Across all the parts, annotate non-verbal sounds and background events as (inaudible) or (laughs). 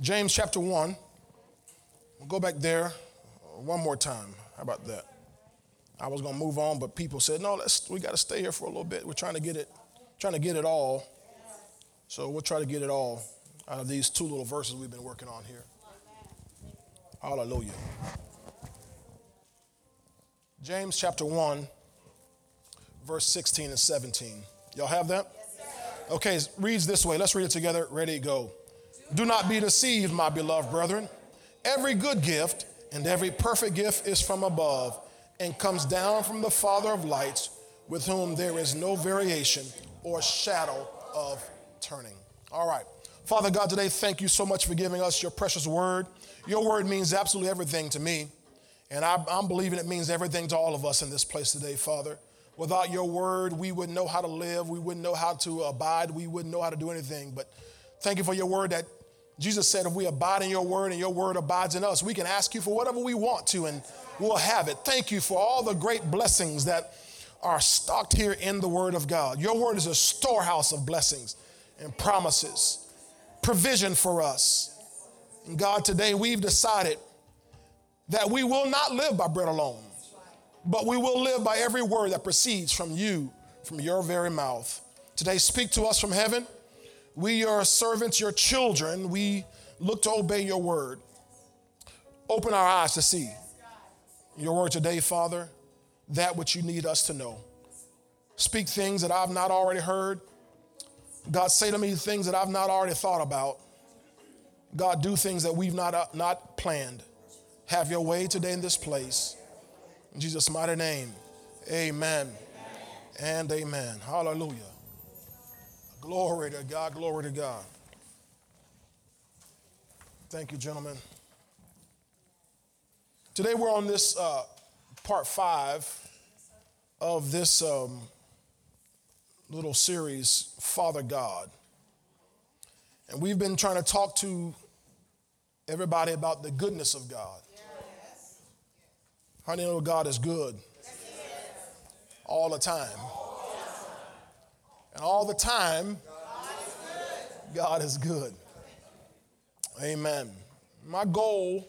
James chapter 1. We'll go back there uh, one more time. How about that? I was going to move on, but people said, no, let's, we got to stay here for a little bit. We're trying to get it, trying to get it all. So we'll try to get it all out of these two little verses we've been working on here. Hallelujah. James chapter 1, verse 16 and 17. Y'all have that? Okay, reads this way. Let's read it together. Ready, go. Do not be deceived, my beloved brethren. Every good gift and every perfect gift is from above and comes down from the Father of lights, with whom there is no variation or shadow of turning. All right. Father God, today, thank you so much for giving us your precious word. Your word means absolutely everything to me. And I, am believing it means everything to all of us in this place today, Father. Without your word, we wouldn't know how to live. We wouldn't know how to abide. We wouldn't know how to do anything. But thank you for your word that Jesus said, if we abide in your word and your word abides in us, we can ask you for whatever we want to and we'll have it. Thank you for all the great blessings that are stocked here in the word of God. Your word is a storehouse of blessings and promises, provision for us. And God, today we've decided that we will not live by bread alone, but we will live by every word that proceeds from you, from your very mouth. Today, speak to us from heaven. We, your servants, your children, we look to obey your word. Open our eyes to see your word today, Father, that which you need us to know. Speak things that I've not already heard. God, say to me things that I've not already thought about. God, do things that we've not, uh, not planned. Have your way today in this place. In Jesus' mighty name, amen, amen. and amen. Hallelujah. Glory to God, glory to God. Thank you, gentlemen. Today we're on this uh, part five of this um, little series, Father God. And we've been trying to talk to everybody about the goodness of God. How do you know God is good? All the time. And all the time, God is good. Amen. My goal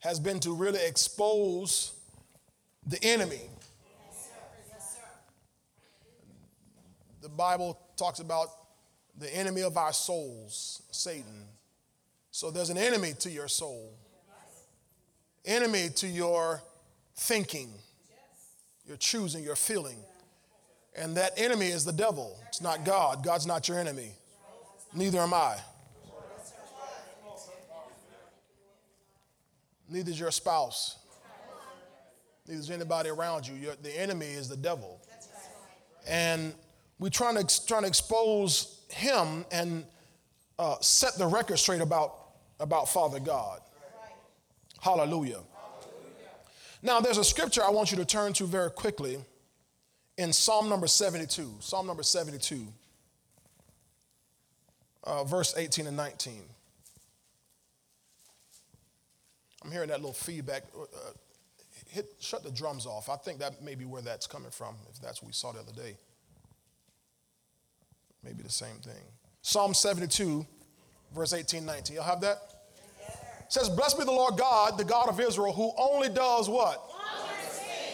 has been to really expose the enemy. The Bible talks about the enemy of our souls, Satan. So there's an enemy to your soul, enemy to your thinking, your choosing, your feeling. And that enemy is the devil. It's not God. God's not your enemy. Neither am I. Neither is your spouse. Neither is anybody around you. The enemy is the devil. And we're trying to, trying to expose him and uh, set the record straight about, about Father God. Hallelujah. Now, there's a scripture I want you to turn to very quickly in Psalm number 72. Psalm number 72, uh, verse 18 and 19. I'm hearing that little feedback. Uh, hit, shut the drums off. I think that may be where that's coming from, if that's what we saw the other day. Maybe the same thing. Psalm 72, verse 18, 19. Y'all have that? It says, Blessed be the Lord God, the God of Israel, who only does what?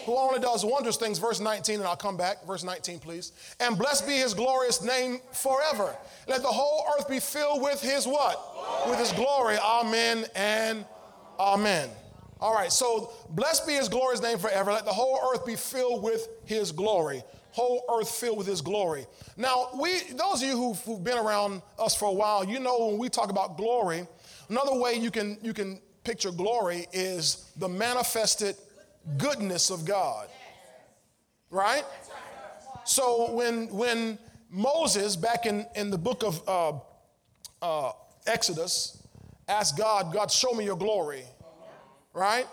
Who only does wondrous things. Verse 19, and I'll come back. Verse 19, please. And blessed be his glorious name forever. Let the whole earth be filled with his what? With his glory. Amen and amen. All right, so blessed be his glorious name forever. Let the whole earth be filled with his glory. Whole earth filled with his glory. Now, we those of you who've, who've been around us for a while, you know when we talk about glory, another way you can you can picture glory is the manifested goodness of God. Right? So when, when Moses, back in, in the book of uh, uh, Exodus, asked God, God, show me your glory. Right?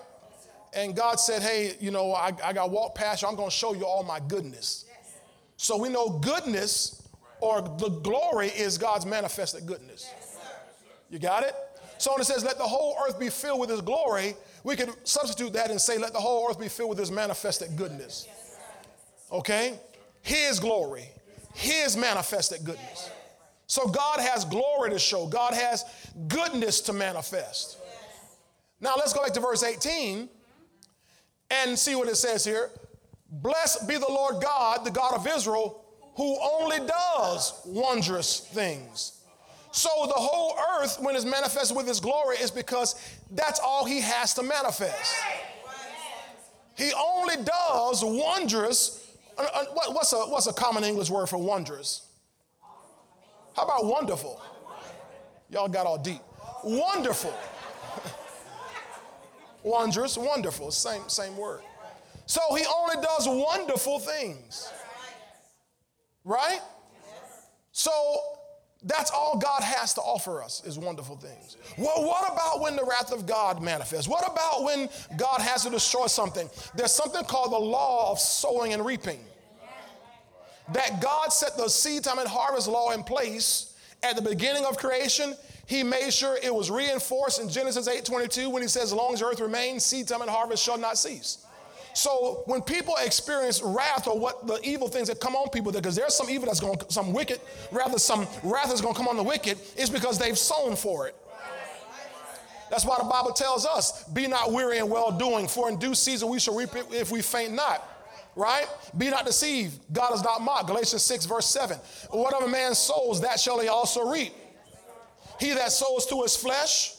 And God said, hey, you know, I, I got to walk past you. I'm going to show you all my goodness. So we know goodness or the glory is God's manifested goodness. You got it? So when it says, let the whole earth be filled with his glory, we could substitute that and say, let the whole earth be filled with his manifested goodness. Okay? His glory, his manifested goodness. So God has glory to show, God has goodness to manifest. Now let's go back to verse 18 and see what it says here. Blessed be the Lord God, the God of Israel, who only does wondrous things. So the whole earth, when it's manifested with his glory, is because that's all he has to manifest. He only does wondrous. Uh, uh, what's a, what's a common English word for wondrous? How about wonderful? Y'all got all deep. Wonderful. (laughs) wondrous, wonderful, same, same word. So he only does wonderful things. Right? So that's all God has to offer us is wonderful things. Well, what about when the wrath of God manifests? What about when God has to destroy something? There's something called the law of sowing and reaping. That God set the seed time and harvest law in place at the beginning of creation. He made sure it was reinforced in Genesis 8:22 when he says, "As long as the earth remains, seed time and harvest shall not cease." So when people experience wrath or what the evil things that come on people, because there's some evil that's going, some wicked, rather some wrath that's going to come on the wicked, is because they've sown for it. That's why the Bible tells us, "Be not weary in well doing, for in due season we shall reap it if we faint not." Right? Be not deceived. God is not mocked. Galatians 6, verse 7. Whatever man sows, that shall he also reap. He that sows to his flesh,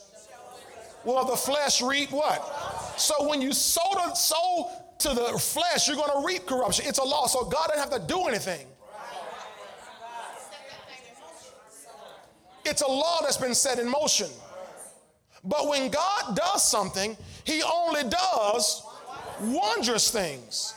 will the flesh reap what? So when you sow to sow to the flesh, you're going to reap corruption. It's a law. So God doesn't have to do anything. It's a law that's been set in motion. But when God does something, He only does wondrous things,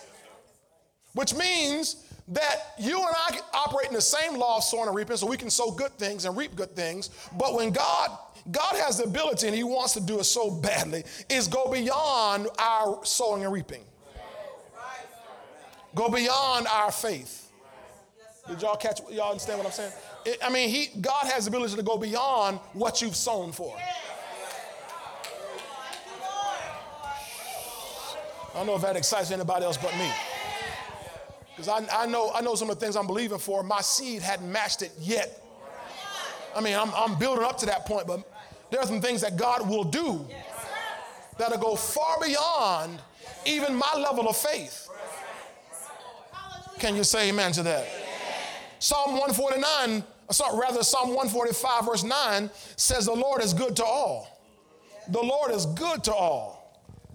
which means that you and I operate in the same law of sowing and reaping, so we can sow good things and reap good things. But when God God has the ability, and He wants to do it so badly, is go beyond our sowing and reaping. Go beyond our faith. Did y'all catch? Y'all understand what I'm saying? It, I mean, he, God has the ability to go beyond what you've sown for. I don't know if that excites anybody else but me. Because I, I, know, I know some of the things I'm believing for. My seed hadn't matched it yet. I mean, I'm, I'm building up to that point, but there are some things that God will do that'll go far beyond even my level of faith. Can you say amen to that? Psalm 149, rather, Psalm 145, verse 9 says, The Lord is good to all. The Lord is good to all.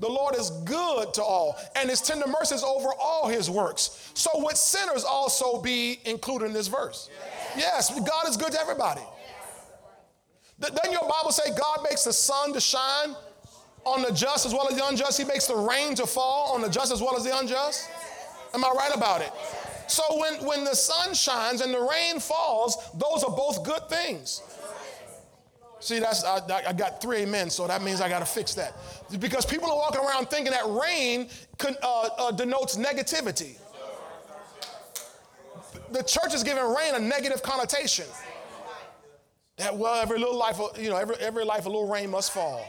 The Lord is good to all, and his tender mercies over all his works. So would sinners also be included in this verse? Yes, God is good to everybody. Doesn't your Bible say God makes the sun to shine on the just as well as the unjust? He makes the rain to fall on the just as well as the unjust? Am I right about it? So when, when the sun shines and the rain falls, those are both good things. See, that's I, I got three amen, so that means I got to fix that. Because people are walking around thinking that rain uh, uh, denotes negativity. The church is giving rain a negative connotation. That well, every little life, you know, every every life a little rain must fall.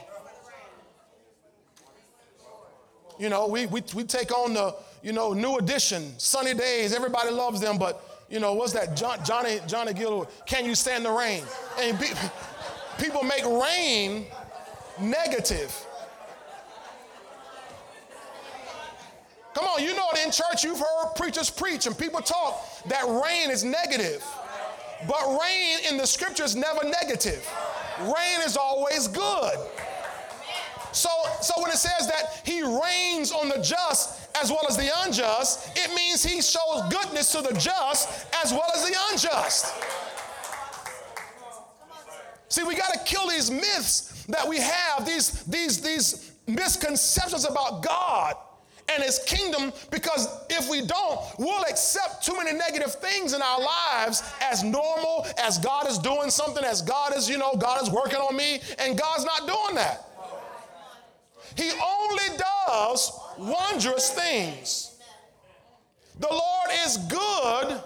You know, we, we, we take on the, you know, new edition, sunny days, everybody loves them, but, you know, what's that? John, Johnny, Johnny Gill, can you stand the rain? And be, (laughs) people make rain negative. Come on, you know it in church, you've heard preachers preach and people talk that rain is negative. But rain in the scriptures never negative. Rain is always good. So, so when it says that he reigns on the just as well as the unjust, it means he shows goodness to the just as well as the unjust. See, we got to kill these myths that we have, these, these, these misconceptions about God and his kingdom because if we don't, we'll accept too many negative things in our lives as normal, as God is doing something, as God is, you know, God is working on me, and God's not doing that. He only does wondrous things. The Lord is good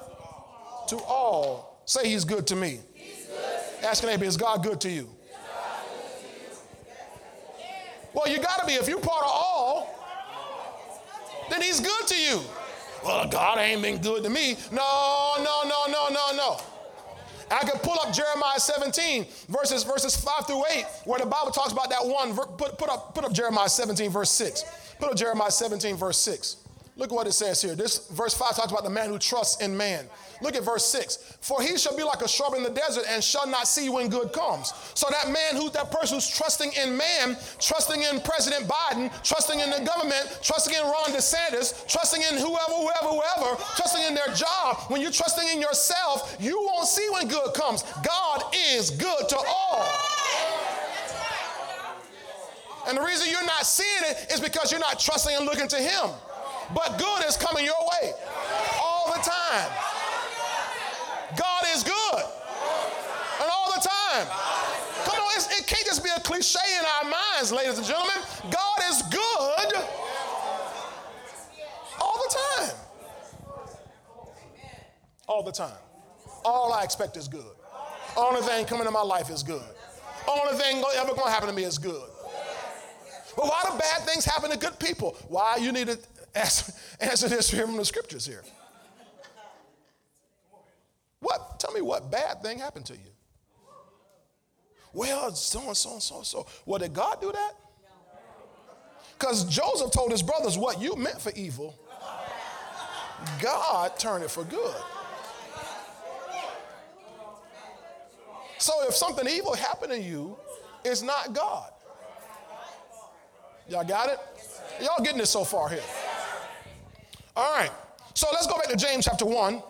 to all. Say, He's good to me. Ask your is God good to you? Well, you got to be. If you're part of all, then He's good to you. Well, God ain't been good to me. No, no, no, no, no, no. I could pull up Jeremiah 17, verses, verses 5 through 8, where the Bible talks about that one. Put, put, up, put up Jeremiah 17, verse 6. Put up Jeremiah 17, verse 6. Look what it says here. This verse 5 talks about the man who trusts in man. Look at verse 6. For he shall be like a shrub in the desert and shall not see when good comes. So that man who that person who's trusting in man, trusting in President Biden, trusting in the government, trusting in Ron DeSantis, trusting in whoever, whoever, whoever, trusting in their job, when you're trusting in yourself, you won't see when good comes. God is good to all. And the reason you're not seeing it is because you're not trusting and looking to Him. But good is coming your way all the time. God is good. And all the time. Come on, it can't just be a cliche in our minds, ladies and gentlemen. God is good all the time. All the time. All I expect is good. Only thing coming to my life is good. Only thing ever going to happen to me is good. But why do bad things happen to good people? Why you need to ask, answer this here from the scriptures here. What? Tell me what bad thing happened to you? Well, so and so and so and so. Well, did God do that? Because Joseph told his brothers, What you meant for evil, God turned it for good. So if something evil happened to you, it's not God. Y'all got it? Y'all getting this so far here? All right. So let's go back to James chapter 1.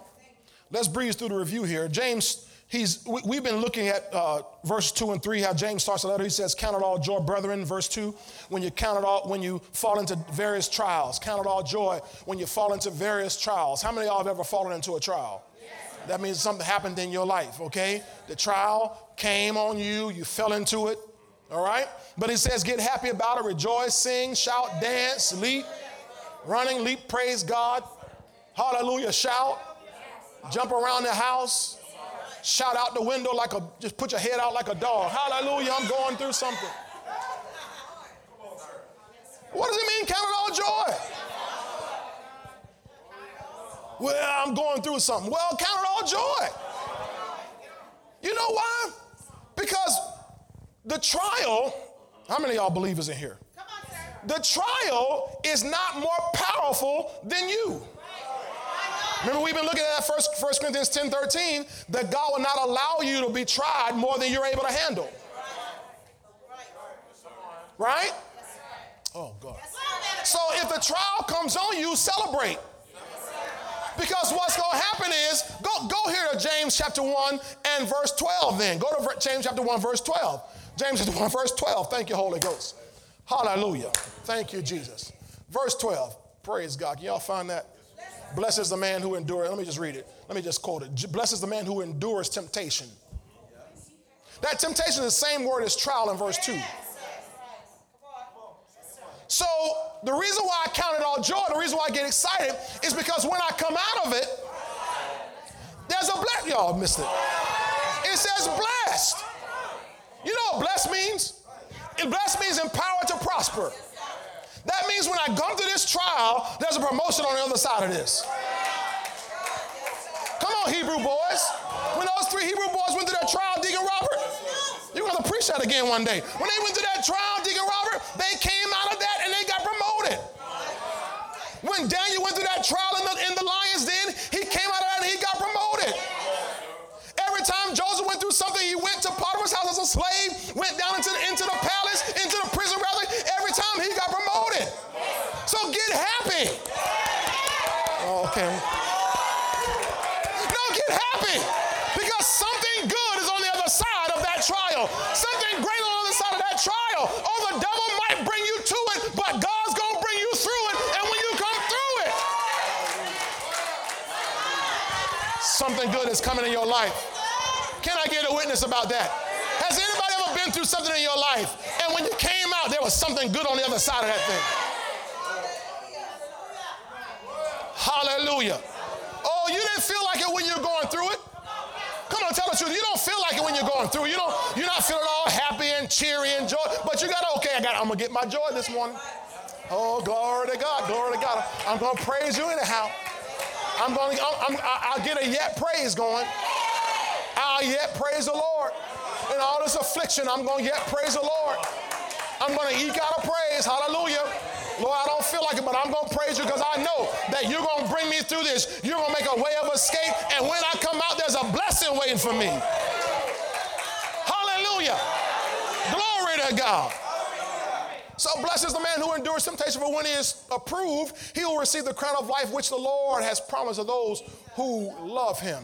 Let's breeze through the review here. James, he's we've been looking at uh, verse 2 and 3, how James starts the letter. He says, Count it all joy, brethren, verse 2. When you count it all, when you fall into various trials, count it all joy when you fall into various trials. How many of y'all have ever fallen into a trial? Yes. That means something happened in your life, okay? The trial came on you, you fell into it, all right? But he says, get happy about it, rejoice, sing, shout, dance, leap, running, leap, praise God. Hallelujah, shout. Jump around the house. Shout out the window like a, just put your head out like a dog. Hallelujah, I'm going through something. What does it mean, count it all joy? Well, I'm going through something. Well, count it all joy. You know why? Because the trial, how many y'all believers in here? The trial is not more powerful than you. Remember, we've been looking at that first, 1 Corinthians 10 13, that God will not allow you to be tried more than you're able to handle. Right? Oh, God. So if the trial comes on you, celebrate. Because what's going to happen is, go, go here to James chapter 1 and verse 12 then. Go to James chapter 1, verse 12. James chapter 1, verse 12. Thank you, Holy Ghost. Hallelujah. Thank you, Jesus. Verse 12. Praise God. Can y'all find that? Blessed is the man who endures. Let me just read it. Let me just quote it. Blessed is the man who endures temptation. That temptation is the same word as trial in verse 2. So the reason why I count it all joy, the reason why I get excited is because when I come out of it, there's a bless. Y'all missed it. It says blessed. You know what blessed means? It blessed means empowered to prosper. That means when I come through this trial, there's a promotion on the other side of this. Come on, Hebrew boys. When those three Hebrew boys went through that trial, Deacon Robert, you're going to preach that again one day. When they went through that trial, Deacon Robert, they came out of that and they got promoted. When Daniel went through that trial in the, in the lion's den, he came out of that and he got promoted. Every time Something, he went to Potiphar's house as a slave, went down into the, into the palace, into the prison rather. Every time he got promoted. So get happy. Oh, okay. No, get happy. Because something good is on the other side of that trial. Something great on the other side of that trial. Oh, the devil might bring you to it, but God's to bring you through it. And when you come through it, something good is coming in your life. Can I get a witness about that? Has anybody ever been through something in your life and when you came out, there was something good on the other side of that thing? Hallelujah. Oh, you didn't feel like it when you're going through it? Come on, tell the truth. You don't feel like it when you're going through. It. You don't, you're not feeling all happy and cheery and joy, but you got okay, I got I'm gonna get my joy this morning. Oh, glory to God, glory to God. I'm gonna praise you anyhow. I'm gonna, I'm, I'm, I'll get a yet praise going. Yet praise the Lord. In all this affliction, I'm going to yet praise the Lord. I'm going to eke out a praise. Hallelujah. Lord, I don't feel like it, but I'm going to praise you because I know that you're going to bring me through this. You're going to make a way of escape. And when I come out, there's a blessing waiting for me. Hallelujah. Glory to God. So blessed is the man who endures temptation, for when he is approved, he will receive the crown of life which the Lord has promised to those who love him.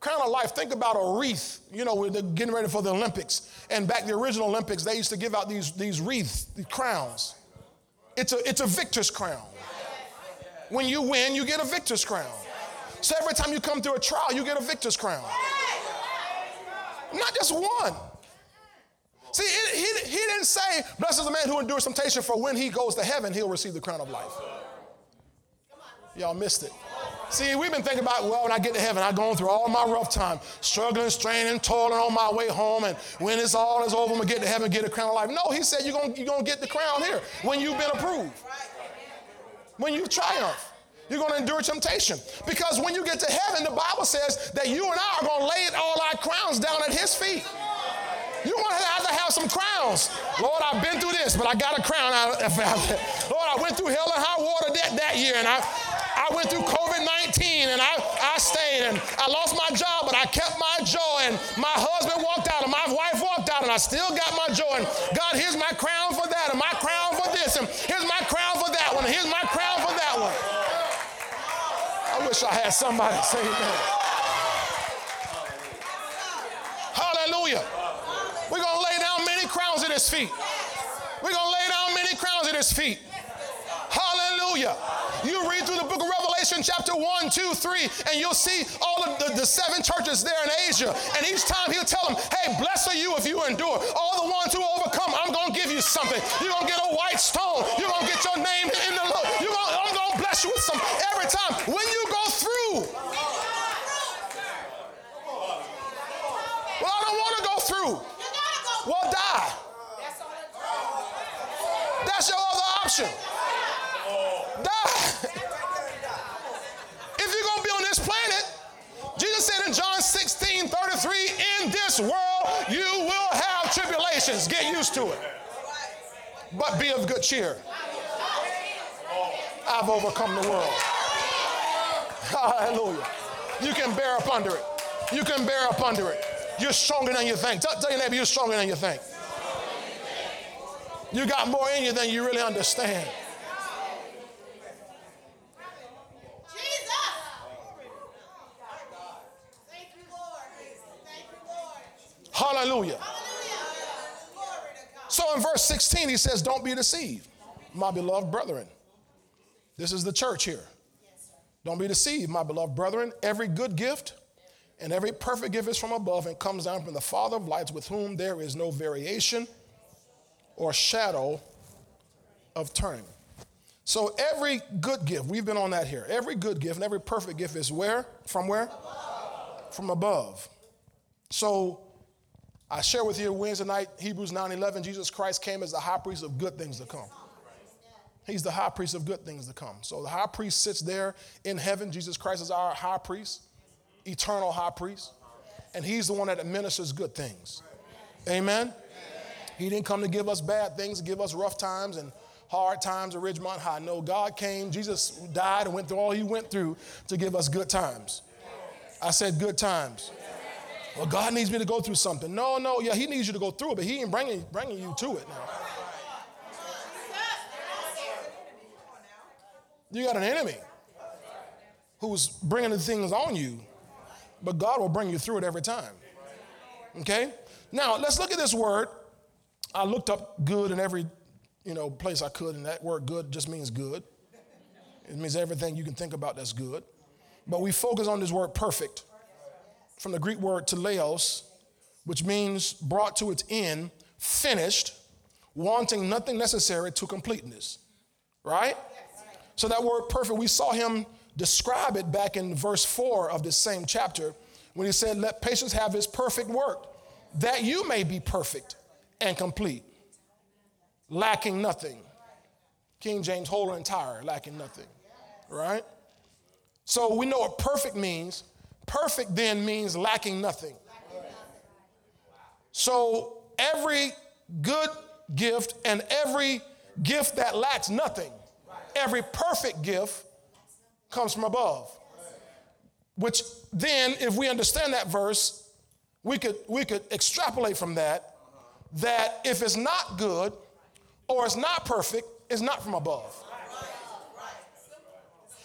Crown of life, think about a wreath. You know, we're getting ready for the Olympics. And back the original Olympics, they used to give out these, these wreaths, these crowns. It's a, it's a victor's crown. When you win, you get a victor's crown. So every time you come through a trial, you get a victor's crown. Not just one. See, it, he, he didn't say, Blessed is the man who endures temptation, for when he goes to heaven, he'll receive the crown of life. Y'all missed it. See, we've been thinking about, well, when I get to heaven, I've gone through all my rough time, struggling, straining, toiling on my way home, and when it's all is over, I'm gonna get to heaven and get a crown of life. No, he said you're gonna, you're gonna get the crown here when you've been approved, when you triumph. You're going to endure temptation. Because when you get to heaven, the Bible says that you and I are going to lay all our crowns down at his feet. You're going to have to have some crowns. Lord, I've been through this, but I got a crown. (laughs) Lord, I went through hell and high water that, that year, and I, I went through COVID 19 and I, I stayed and I lost my job, but I kept my joy. And my husband walked out and my wife walked out, and I still got my joy. And God, here's my crown for that, and my crown for this, and here's my crown for that one, and here's my crown for that one. I wish I had somebody say amen. Hallelujah. We're going to lay down many crowns at his feet. We're going to lay down many crowns at his feet. Hallelujah. You read through the book of Revelation, chapter 1, 2, 3, and you'll see all of the, the seven churches there in Asia. And each time he'll tell them, hey, blessed are you if you endure. All the ones who overcome, I'm going to give you something. You're going to get a white stone. You're going to get your name in the look. You're gonna, I'm going to bless you with some every time. When you go through, well, I don't want to go through. Well, die. That's your other option. Die. if you're going to be on this planet, Jesus said in John 16 33, in this world you will have tribulations. Get used to it. But be of good cheer. I've overcome the world. Hallelujah. You can bear up under it. You can bear up under it. You're stronger than you think. Tell, tell your neighbor you're stronger than you think. You got more in you than you really understand. Hallelujah. So in verse 16, he says, Don't be deceived, my beloved brethren. This is the church here. Don't be deceived, my beloved brethren. Every good gift and every perfect gift is from above and comes down from the Father of lights, with whom there is no variation or shadow of turning. So every good gift, we've been on that here. Every good gift and every perfect gift is where? From where? Above. From above. So I share with you Wednesday night, Hebrews 9:11, Jesus Christ came as the high priest of good things to come. He's the high priest of good things to come. So the high priest sits there in heaven. Jesus Christ is our high priest, eternal high priest, and he's the one that administers good things. Amen. He didn't come to give us bad things, give us rough times and hard times at Ridgemont High. No, God came, Jesus died and went through all he went through to give us good times. I said good times. Well, God needs me to go through something. No, no, yeah, he needs you to go through it, but he ain't bringing, bringing you to it now. You got an enemy who's bringing the things on you, but God will bring you through it every time. Okay? Now, let's look at this word. I looked up good in every, you know, place I could, and that word good just means good. It means everything you can think about that's good. But we focus on this word perfect from the Greek word teleos, which means brought to its end, finished, wanting nothing necessary to completeness. Right? So that word perfect, we saw him describe it back in verse 4 of this same chapter when he said, Let patience have his perfect work, that you may be perfect and complete, lacking nothing. King James, whole and entire, lacking nothing. Right? So we know what perfect means Perfect then means lacking nothing. So every good gift and every gift that lacks nothing, every perfect gift comes from above. Which then, if we understand that verse, we could, we could extrapolate from that that if it's not good or it's not perfect, it's not from above.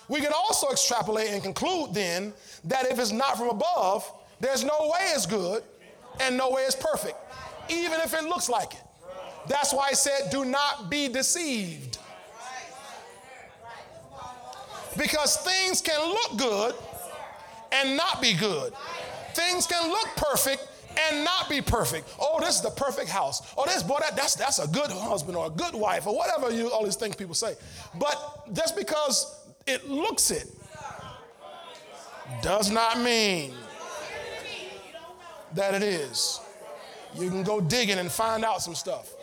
We can also extrapolate and conclude then that if it's not from above, there's no way it's good and no way it's perfect, even if it looks like it. That's why I said, do not be deceived. Because things can look good and not be good. Things can look perfect and not be perfect. Oh, this is the perfect house. Oh, this boy, that, that's that's a good husband or a good wife or whatever you all these things people say. But just because it looks it does not mean that it is. You can go digging and find out some stuff.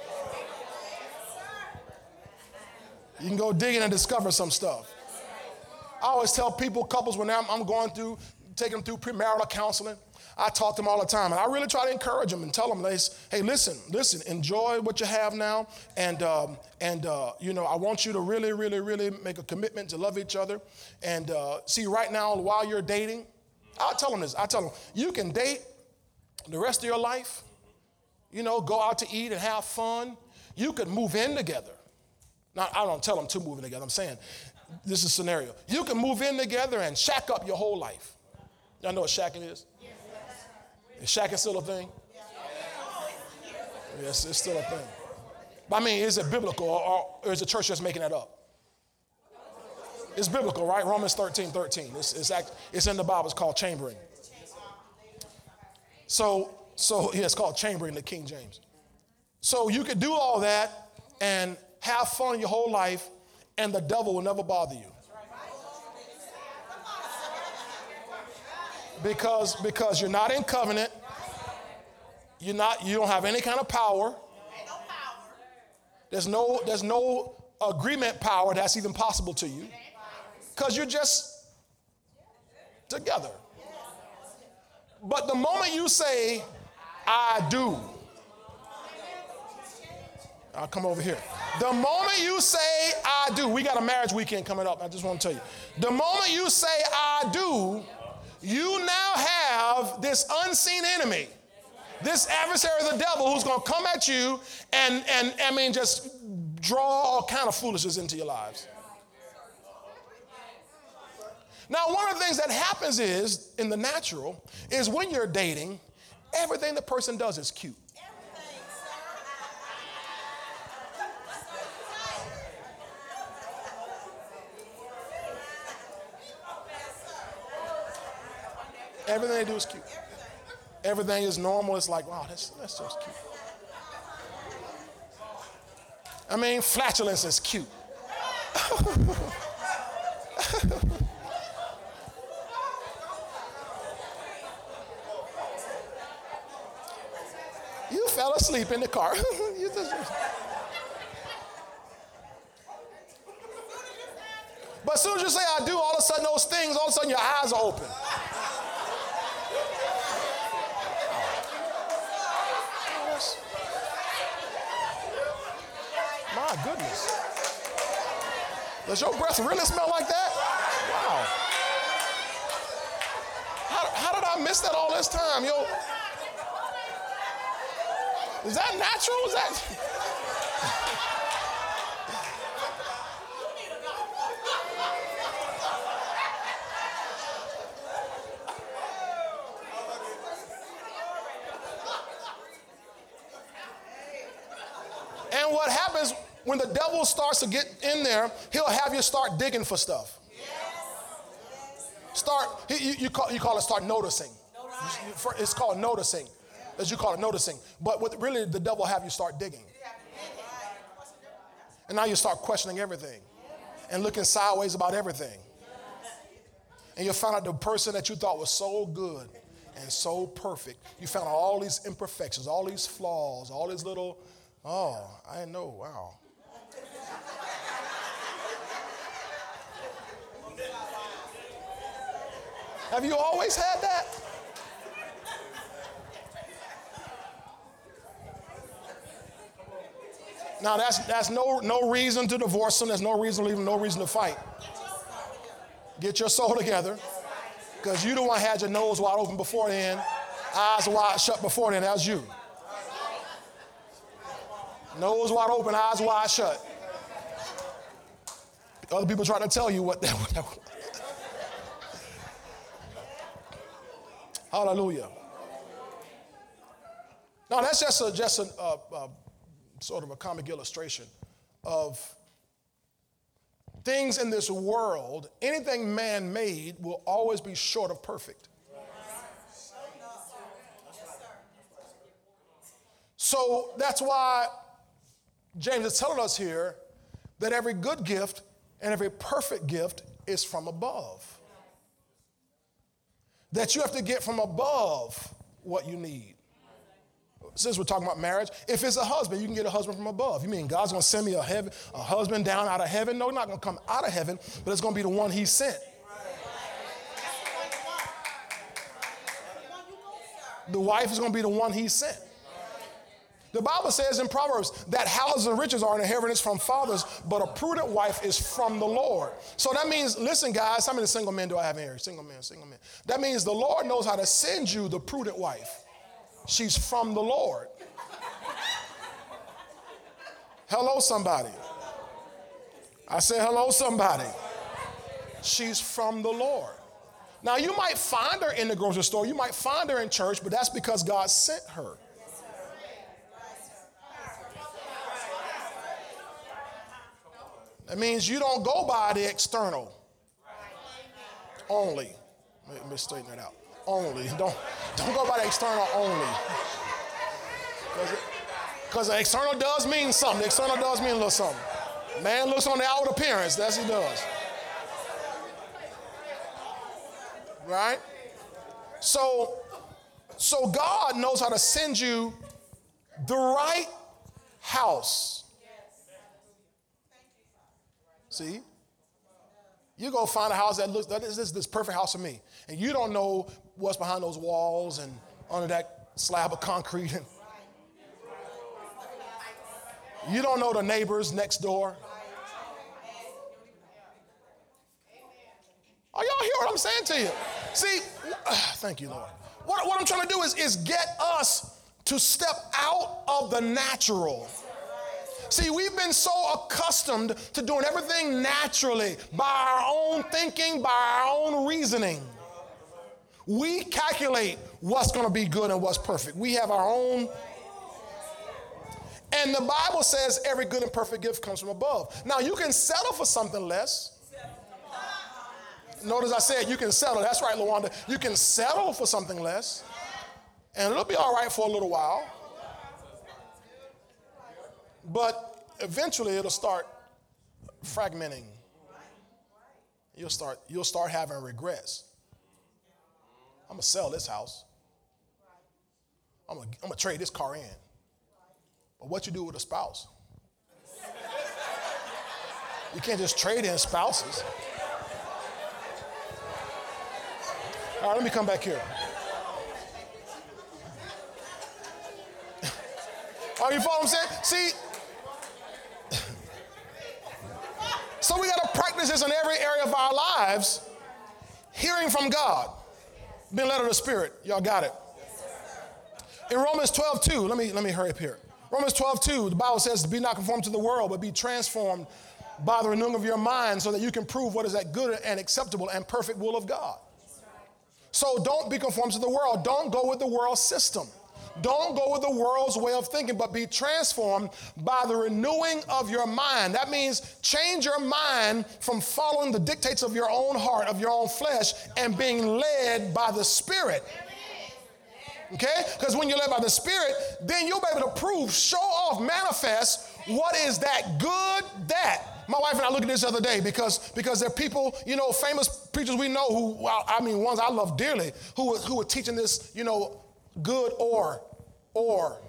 You can go digging and discover some stuff. I always tell people, couples, when I'm, I'm going through, taking them through premarital counseling, I talk to them all the time, and I really try to encourage them and tell them, "Hey, listen, listen, enjoy what you have now, and um, and uh, you know, I want you to really, really, really make a commitment to love each other. And uh, see, right now, while you're dating, I'll tell them this. I tell them you can date the rest of your life. You know, go out to eat and have fun. You could move in together. Now, I don't tell them to move in together. I'm saying this is a scenario. You can move in together and shack up your whole life. Y'all know what shacking is? Is shacking still a thing? Yes, it's still a thing. But I mean, is it biblical or, or is the church just making that up? It's biblical, right? Romans 13, 13. It's, it's, act, it's in the Bible. It's called chambering. So, so yeah, it's called chambering, the King James. So you could do all that and have fun your whole life, and the devil will never bother you. Because because you're not in covenant. You're not. You don't have any kind of power. There's no there's no agreement power that's even possible to you because you're just together. But the moment you say, I do, I'll come over here. The moment you say, I do, we got a marriage weekend coming up. I just want to tell you. The moment you say, I do, you now have this unseen enemy, this adversary of the devil who's going to come at you and, and I mean, just draw all kind of foolishness into your lives. Now, one of the things that happens is, in the natural, is when you're dating, everything the person does is cute. Everything they do is cute. Everything is normal. It's like, wow, that's, that's just cute. I mean, flatulence is cute. (laughs) you fell asleep in the car. (laughs) but as soon as you say I do, all of a sudden those things, all of a sudden your eyes are open. My Does your breath really smell like that? Wow. How, how did I miss that all this time? Yo, is that natural? Is that? (laughs) And what happens when the devil starts to get in there, he'll have you start digging for stuff. Start, you, you, call, you call it start noticing. It's called noticing, as you call it noticing. But what really the devil have you start digging. And now you start questioning everything and looking sideways about everything. And you find out the person that you thought was so good and so perfect, you found out all these imperfections, all these flaws, all these little Oh, I know. Wow. Have you always had that? Now that's that's no no reason to divorce them. There's no reason to leave them. No reason to fight. Get your soul together, because you the one had your nose wide open before then, eyes wide shut before then. That was you. Nose wide open, eyes wide shut. Other people trying to tell you what that. (laughs) was. Hallelujah. Now that's just a just a, a, a sort of a comic illustration of things in this world. Anything man made will always be short of perfect. So that's why James is telling us here that every good gift and every perfect gift is from above. That you have to get from above what you need. Since we're talking about marriage, if it's a husband, you can get a husband from above. You mean God's gonna send me a, heaven, a husband down out of heaven? No, not gonna come out of heaven, but it's gonna be the one he sent. The wife is gonna be the one he sent. The Bible says in Proverbs that houses and riches are an inheritance from fathers, but a prudent wife is from the Lord. So that means, listen, guys, how many single men do I have here? Single men, single men. That means the Lord knows how to send you the prudent wife. She's from the Lord. Hello, somebody. I said, hello, somebody. She's from the Lord. Now, you might find her in the grocery store, you might find her in church, but that's because God sent her. That means you don't go by the external only. Let me straighten that out. Only. (laughs) Don't, don't go by the external only. Because the external does mean something. The external does mean a little something. Man looks on the outward appearance. That's he does. Right? So, so God knows how to send you the right house See? You go find a house that looks, that is this, this perfect house for me. And you don't know what's behind those walls and under that slab of concrete. And you don't know the neighbors next door. Are y'all hear what I'm saying to you? See, uh, thank you, Lord. What, what I'm trying to do is, is get us to step out of the natural See, we've been so accustomed to doing everything naturally by our own thinking, by our own reasoning. We calculate what's going to be good and what's perfect. We have our own. And the Bible says every good and perfect gift comes from above. Now, you can settle for something less. Notice I said you can settle. That's right, Lawanda. You can settle for something less, and it'll be all right for a little while. But eventually it'll start fragmenting. You'll start, you'll start having regrets. I'm gonna sell this house. I'm gonna, I'm gonna trade this car in. But what you do with a spouse? You can't just trade in spouses. All right, let me come back here. (laughs) Are you following what I'm saying? See, So we got to practice this in every area of our lives, hearing from God, being led of the Spirit. Y'all got it. In Romans 12, 2, let me, let me hurry up here. Romans 12, 2, the Bible says, Be not conformed to the world, but be transformed by the renewing of your mind so that you can prove what is that good and acceptable and perfect will of God. So don't be conformed to the world. Don't go with the world system. Don't go with the world's way of thinking, but be transformed by the renewing of your mind. That means change your mind from following the dictates of your own heart, of your own flesh, and being led by the Spirit. Okay? Because when you're led by the Spirit, then you'll be able to prove, show off, manifest what is that good that. My wife and I looked at this the other day because, because there are people, you know, famous preachers we know who, I mean, ones I love dearly, who, who were teaching this, you know, good or, or.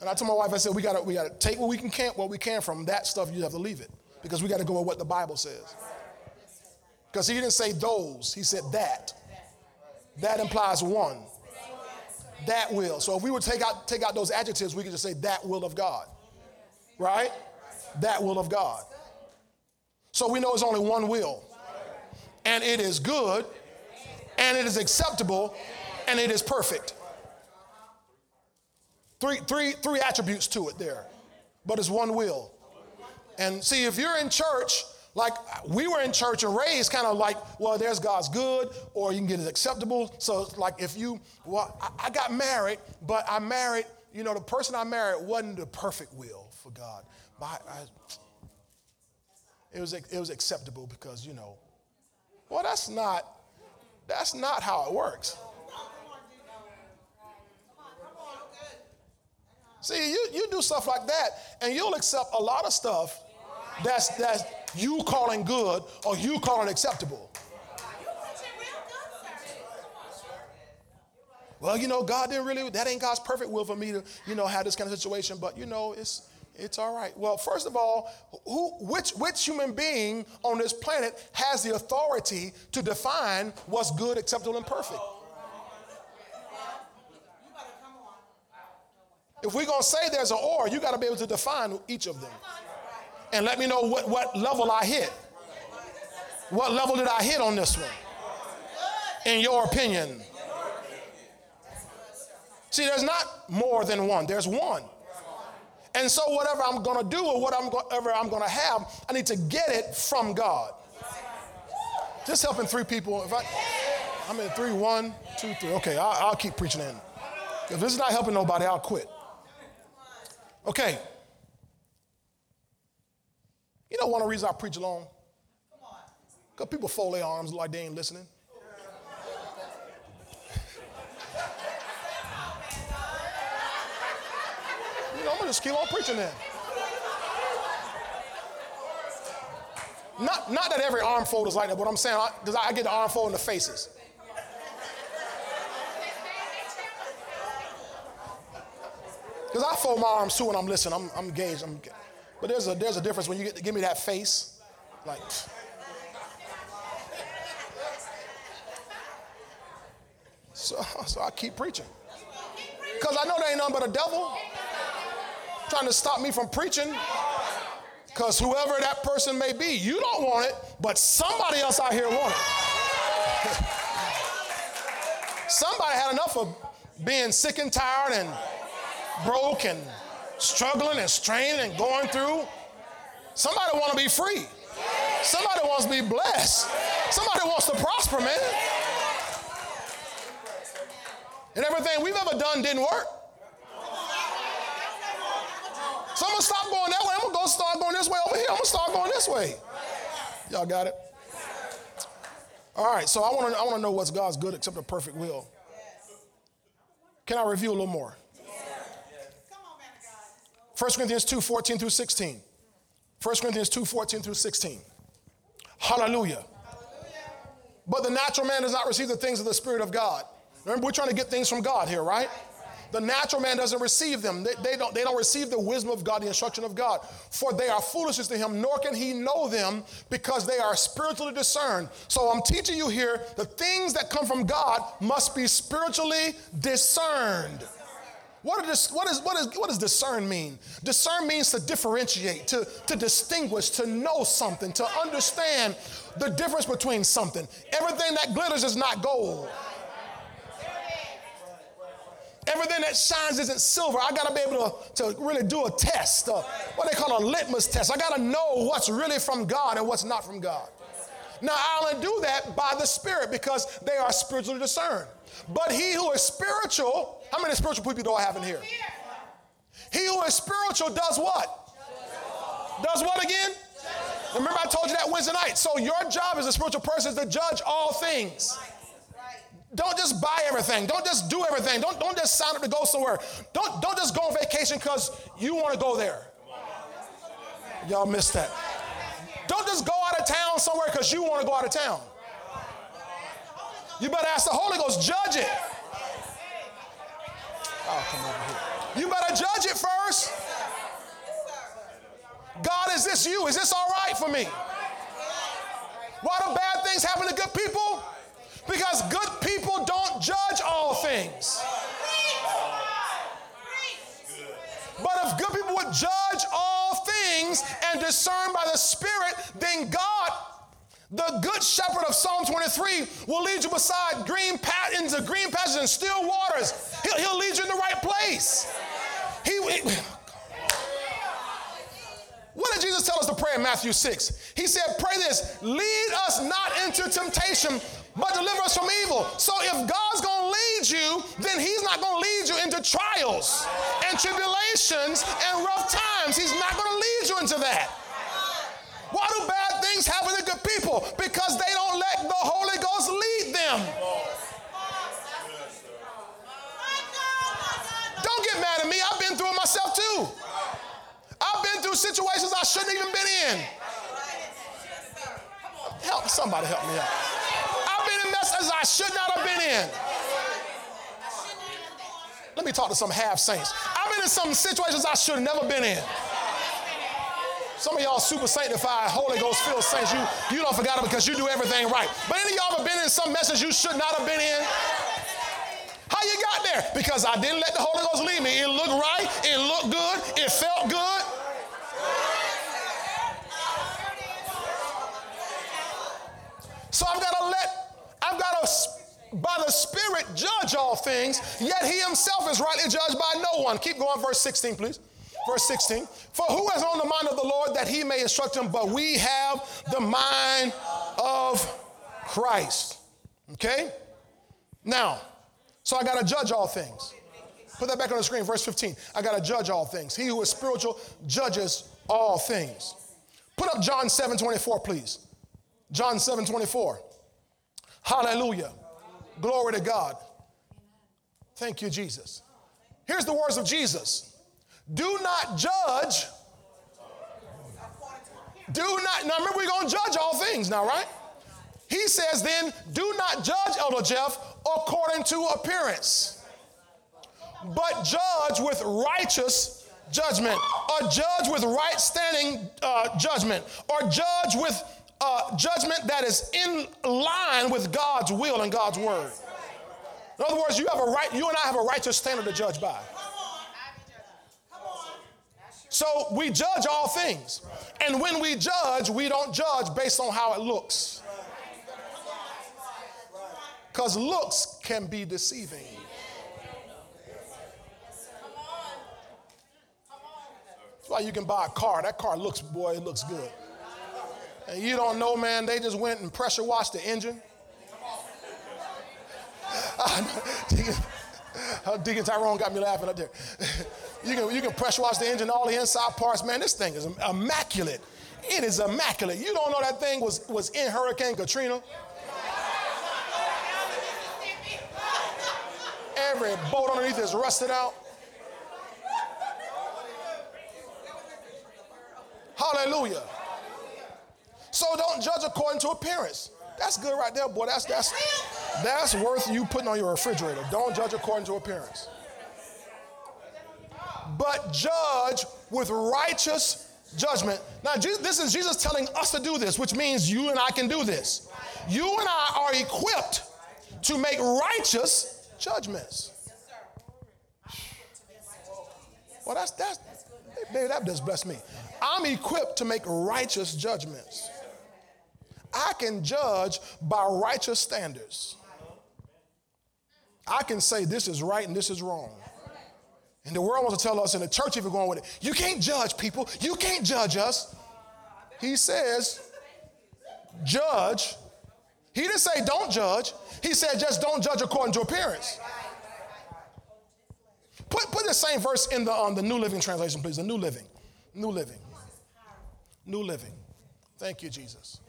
And I told my wife, I said, we gotta, we gotta take what we can, can what we can from that stuff, you have to leave it. Because we gotta go with what the Bible says. Because he didn't say those, he said that. That implies one. That will. So if we would take out take out those adjectives, we could just say that will of God. Right? That will of God. So we know it's only one will. And it is good, and it is acceptable, and it is perfect. Three, three, three attributes to it there, but it's one will. And see, if you're in church, like we were in church and raised kind of like, well, there's God's good, or you can get it acceptable. So, like, if you, well, I, I got married, but I married, you know, the person I married wasn't the perfect will for God. I, I, it was, it was acceptable because, you know, well, that's not, that's not how it works. See, you, you do stuff like that, and you'll accept a lot of stuff that's, that's you calling good or you calling acceptable. Well, you know, God didn't really, that ain't God's perfect will for me to, you know, have this kind of situation, but you know, it's it's all right. Well, first of all, who, which, which human being on this planet has the authority to define what's good, acceptable, and perfect? If we're going to say there's an or, you got to be able to define each of them. And let me know what, what level I hit. What level did I hit on this one? In your opinion. See, there's not more than one, there's one. And so, whatever I'm going to do or whatever I'm going to have, I need to get it from God. Just helping three people. If I, I'm in three, one, two, three. Okay, I'll, I'll keep preaching in. If this is not helping nobody, I'll quit. Okay. You know one of the reasons I preach alone? Because people fold their arms like they ain't listening. (laughs) you know, I'm gonna just keep on preaching that. Not, not that every arm fold is like that, but I'm saying, because I, I get the arm fold in the faces. Because I fold my arms too when I'm listening. I'm, I'm engaged. I'm, but there's a, there's a difference when you get to give me that face. Like, (laughs) so, so I keep preaching. Because I know there ain't nothing but a devil trying to stop me from preaching. Because whoever that person may be, you don't want it, but somebody else out here want it. (laughs) somebody had enough of being sick and tired and broke and struggling and straining and going through. Somebody want to be free. Somebody wants to be blessed. Somebody wants to prosper, man. And everything we've ever done didn't work. So I'm gonna stop going that way. I'm gonna go start going this way over here. I'm gonna start going this way. Y'all got it? All right, so I wanna, I wanna know what's God's good except the perfect will. Can I review a little more? 1 Corinthians 2 14 through 16. 1 Corinthians 2 14 through 16. Hallelujah. Hallelujah. But the natural man does not receive the things of the Spirit of God. Remember, we're trying to get things from God here, right? The natural man doesn't receive them. They, they, don't, they don't receive the wisdom of God, the instruction of God. For they are foolishness to him, nor can he know them because they are spiritually discerned. So I'm teaching you here the things that come from God must be spiritually discerned. What, is, what, is, what, is, what does discern mean? Discern means to differentiate, to, to distinguish, to know something, to understand the difference between something. Everything that glitters is not gold. Everything that shines isn't silver. I got to be able to, to really do a test, uh, what they call a litmus test. I got to know what's really from God and what's not from God. Now, I only do that by the Spirit because they are spiritually discerned. But he who is spiritual, how many spiritual people do I have in here? He who is spiritual does what? Does what again? Remember, I told you that Wednesday night. So, your job as a spiritual person is to judge all things. Don't just buy everything. Don't just do everything. Don't, don't just sign up to go somewhere. Don't, don't just go on vacation because you want to go there. Y'all missed that. Don't just go out of town somewhere because you want to go out of town. You better ask the Holy Ghost, judge it. Oh, come over here. You better judge it first. God, is this you? Is this all right for me? Why do bad things happen to good people? Because good people don't judge all things. But if good people would judge all things and discern by the Spirit, the good shepherd of Psalm 23, will lead you beside green pat into green pastures and still waters. He'll, he'll lead you in the right place. He, he, what did Jesus tell us to pray in Matthew 6? He said, Pray this, lead us not into temptation, but deliver us from evil. So if God's gonna lead you, then He's not gonna lead you into trials and tribulations and rough times. He's not gonna lead you into that. Why do bad things happen to good people? Because they don't let the Holy Ghost lead them. Don't get mad at me. I've been through it myself too. I've been through situations I shouldn't even been in. Help somebody help me out. I've been in messes I should not have been in. Let me talk to some half saints. I've been in some situations I should have never been in. Some of y'all super sanctified, Holy Ghost filled saints, you, you don't forget it because you do everything right. But any of y'all have been in some message you should not have been in? How you got there? Because I didn't let the Holy Ghost lead me. It looked right, it looked good, it felt good. So I've got to let, I've got to, by the Spirit, judge all things, yet He Himself is rightly judged by no one. Keep going, verse 16, please. Verse 16. For who has known the mind of the Lord that He may instruct him? But we have the mind of Christ. Okay? Now, so I got to judge all things. Put that back on the screen, verse 15. I got to judge all things. He who is spiritual judges all things. Put up John 7 24, please. John 7 24. Hallelujah. Glory to God. Thank you, Jesus. Here's the words of Jesus Do not judge. Do not, now remember, we're going to judge all things now, right? He says then, do not judge, Elder Jeff, according to appearance, but judge with righteous judgment, or judge with right standing uh, judgment, or judge with uh, judgment that is in line with God's will and God's word. In other words, you have a right, you and I have a righteous standard to judge by. So we judge all things. And when we judge, we don't judge based on how it looks. Because looks can be deceiving. That's why you can buy a car. That car looks, boy, it looks good. And you don't know, man, they just went and pressure washed the engine. Deacon, (laughs) Deacon Tyrone got me laughing up there. (laughs) you, can, you can pressure wash the engine, all the inside parts. Man, this thing is immaculate. It is immaculate. You don't know that thing was, was in Hurricane Katrina? Every bolt underneath is rusted out. Hallelujah. So don't judge according to appearance. That's good right there, boy. That's that's that's worth you putting on your refrigerator. Don't judge according to appearance. But judge with righteous judgment. Now, this is Jesus telling us to do this, which means you and I can do this. You and I are equipped to make righteous judgments. Well, that's that's baby, that does bless me. I'm equipped to make righteous judgments. I can judge by righteous standards. I can say this is right and this is wrong. And the world wants to tell us, in the church, if you're going with it, you can't judge people. You can't judge us. He says, judge. He didn't say don't judge. He said just don't judge according to appearance. Put, put the same verse in the, um, the New Living Translation, please. The New Living. New Living. New Living. Thank you, Jesus.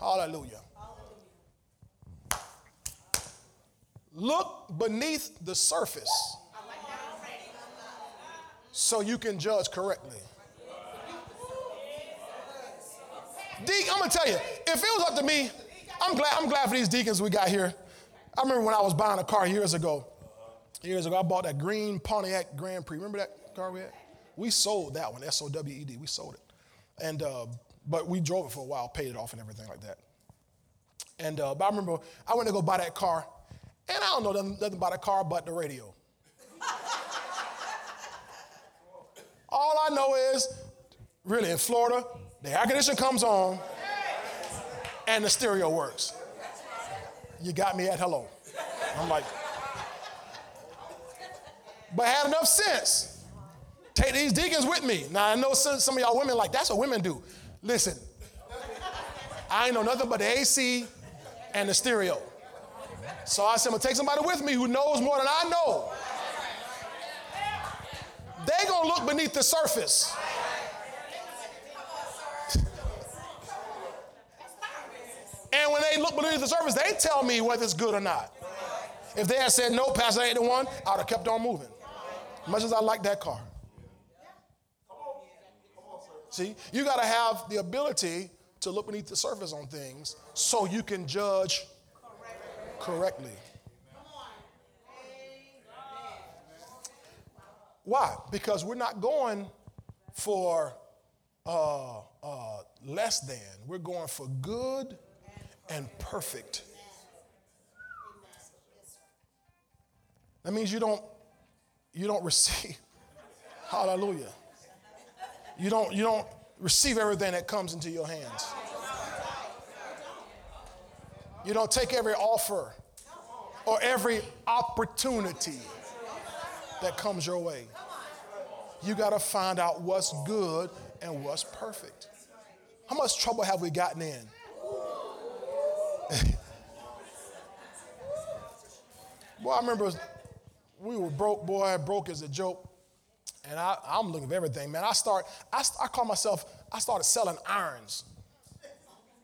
Hallelujah. Look beneath the surface so you can judge correctly. Deacon, I'm gonna tell you, if it was up to me, I'm glad, I'm glad for these deacons we got here. I remember when I was buying a car years ago. Years ago, I bought that green Pontiac Grand Prix. Remember that car we had? We sold that one, S O W E D. We sold it. And uh, but we drove it for a while, paid it off and everything like that. And uh, but I remember I went to go buy that car, and I don't know nothing, nothing about a car but the radio. All I know is, really, in Florida, the air conditioner comes on and the stereo works. You got me at hello. I'm like, but I had enough sense. Take these deacons with me. Now, I know some, some of y'all women like, that's what women do. Listen, I ain't know nothing but the AC and the stereo. So I said, I'm gonna take somebody with me who knows more than I know. They gonna look beneath the surface. And when they look beneath the surface, they tell me whether it's good or not. If they had said no, Pastor ain't the one, I would have kept on moving. Much as I like that car. See, you got to have the ability to look beneath the surface on things so you can judge correctly. Why? Because we're not going for uh, uh, less than, we're going for good and perfect. That means you don't you don't receive (laughs) hallelujah. You don't you don't receive everything that comes into your hands. You don't take every offer or every opportunity that comes your way. You got to find out what's good and what's perfect. How much trouble have we gotten in? (laughs) boy, I remember we were broke, boy, broke as a joke. And I, am looking for everything, man. I start, I, I call myself, I started selling irons.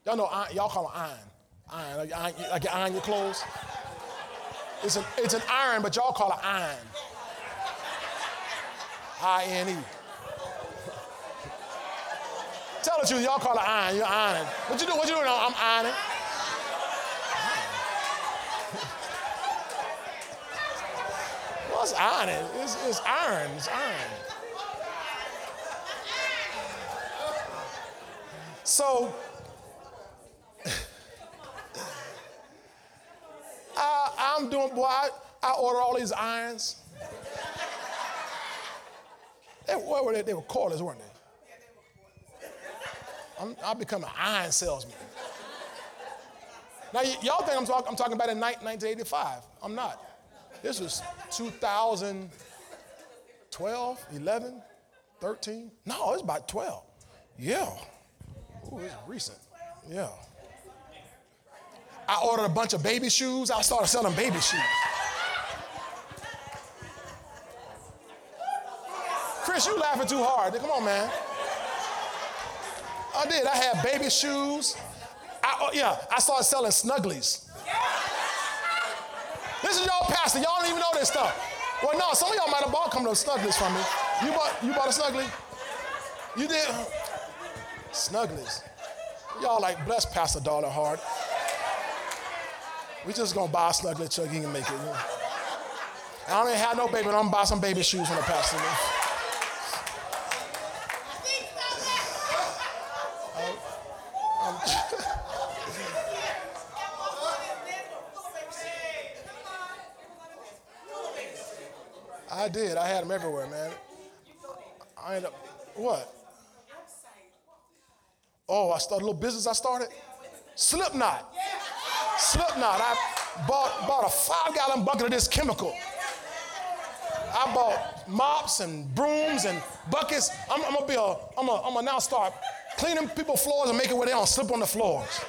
Y'all know, y'all call them iron. Iron, like, iron, like you iron your clothes. It's an, it's an iron, but y'all call it iron. I-N-E. Tell the truth, y'all call it iron. You're ironing. What you do? What you doing? I'm ironing. What's ironing? It's, it's iron. It's iron. So, (laughs) I, I'm doing, boy, I, I order all these irons. They, what were they? They were cordless, weren't they? I'm, I become an iron salesman. Now, y- y'all think I'm, talk, I'm talking about in 1985. I'm not. This was 2012, 11, 13. No, it's about 12. Yeah. Ooh, it's recent. Yeah. I ordered a bunch of baby shoes. I started selling baby shoes. Chris, you laughing too hard. Come on, man. I did. I had baby shoes. I, oh, yeah, I started selling snugglies. This is y'all pastor. Y'all don't even know this stuff. Well, no, some of y'all might have bought come to snugglies from me. You bought you bought a snuggly? You did? Snugglies. Y'all like bless Pastor Dollar hard. We just gonna buy a snuggly chuck. He can make it. You know? I don't even have no baby, but I'm gonna buy some baby shoes from the pastor. Did. I had them everywhere, man. I ended up, what? Oh, I started a little business I started. Slipknot. Slipknot. I bought, bought a five gallon bucket of this chemical. I bought mops and brooms and buckets. I'm, I'm gonna be a, I'm gonna, I'm gonna now start cleaning people's floors and making it where they don't slip on the floors.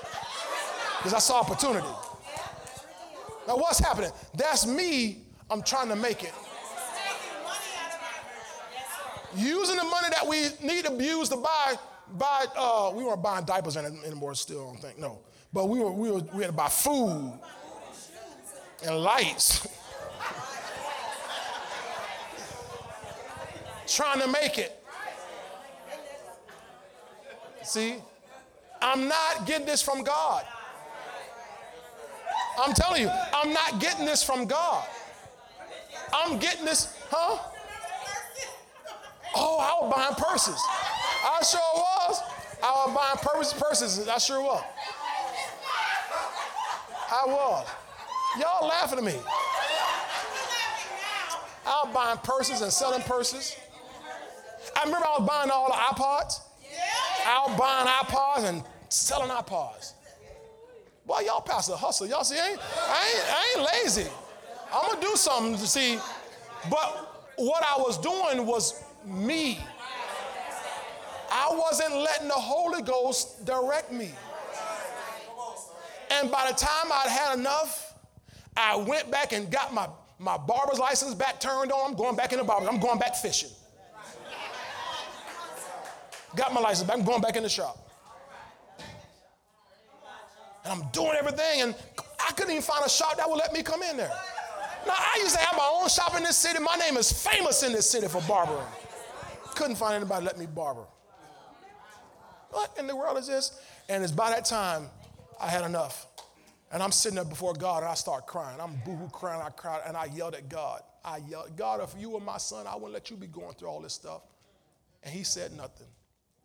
Because I saw opportunity. Now what's happening? That's me. I'm trying to make it. Using the money that we need to use to buy, buy uh, we weren't buying diapers anymore still, I don't think, no. But we were, we were, we had to buy food and lights. (laughs) Trying to make it. See, I'm not getting this from God. I'm telling you, I'm not getting this from God. I'm getting this, huh? Oh, I was buying purses. I sure was. I was buying purses, purses. I sure was. I was. Y'all laughing at me. I was buying purses and selling purses. I remember I was buying all the iPods. I was buying iPods and selling iPods. Boy, y'all pass the hustle. Y'all see, I ain't, I ain't, I ain't lazy. I'm gonna do something to see. But what I was doing was me. I wasn't letting the Holy Ghost direct me. And by the time I'd had enough, I went back and got my, my barber's license back turned on. I'm going back in the barber. I'm going back fishing. Got my license back. I'm going back in the shop. And I'm doing everything, and I couldn't even find a shop that would let me come in there. Now, I used to have my own shop in this city. My name is famous in this city for barbering. Couldn't find anybody let me barber. What in the world is this? And it's by that time I had enough. And I'm sitting there before God and I start crying. I'm boo-hoo crying. I cried and I yelled at God. I yelled, God, if you were my son, I wouldn't let you be going through all this stuff. And he said nothing.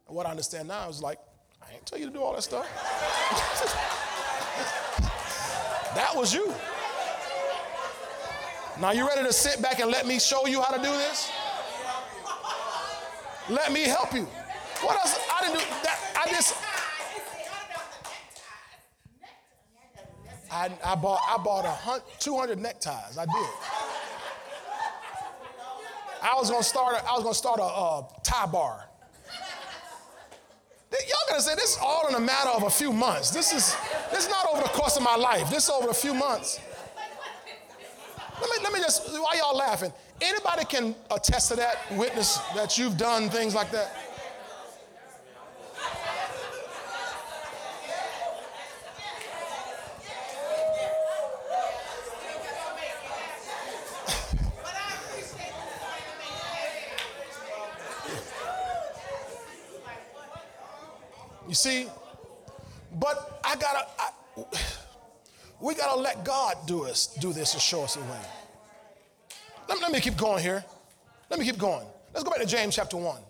And what I understand now is like, I ain't tell you to do all that stuff. (laughs) that was you. Now you ready to sit back and let me show you how to do this? Let me help you. What else? I didn't do that. I just. I, I bought I bought a hundred, 200 neckties. I did. I was gonna start a, I was gonna start a, a tie bar. Y'all gonna say this is all in a matter of a few months. This is this is not over the course of my life. This is over a few months. Let me let me just why y'all laughing? Anybody can attest to that, witness that you've done things like that? You see? But I gotta, I, we gotta let God do us, do this and show us the way. Let, let me keep going here. Let me keep going. Let's go back to James chapter 1.